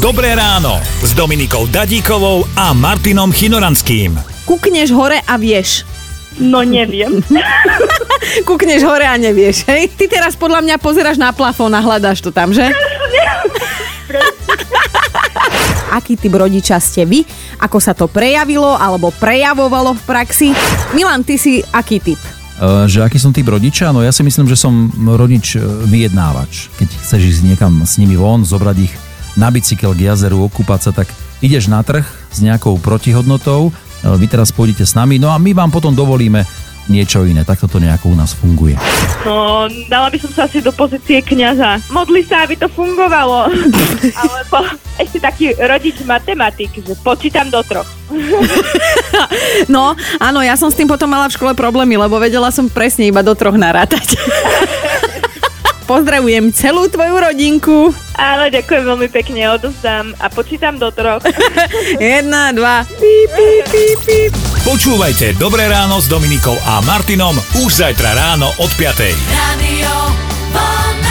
Dobré ráno s Dominikou Dadíkovou a Martinom Chinoranským. Kúkneš hore a vieš. No neviem. Kúkneš hore a nevieš, hej? Ty teraz podľa mňa pozeráš na plafón a hľadáš to tam, že? Aký typ rodiča ste vy? Ako sa to prejavilo alebo prejavovalo v praxi? Milan, ty si aký typ? Uh, že aký som typ rodiča? No ja si myslím, že som rodič e, vyjednávač. Keď chceš ísť niekam s nimi von, zobrať ich na bicykel k jazeru, okúpať sa, tak ideš na trh s nejakou protihodnotou, e, vy teraz pôjdete s nami, no a my vám potom dovolíme niečo iné. Takto to nejako u nás funguje. No, dala by som sa asi do pozície kňaza. Modli sa, aby to fungovalo. Alebo ešte taký rodič matematik, že počítam do troch. No, áno, ja som s tým potom mala v škole problémy, lebo vedela som presne iba do troch narátať. Pozdravujem celú tvoju rodinku. Áno, ďakujem veľmi pekne, odozdám a počítam do troch. Jedna, dva. Píp, píp, píp, píp. Počúvajte Dobré ráno s Dominikou a Martinom už zajtra ráno od 5. Radio Vlna.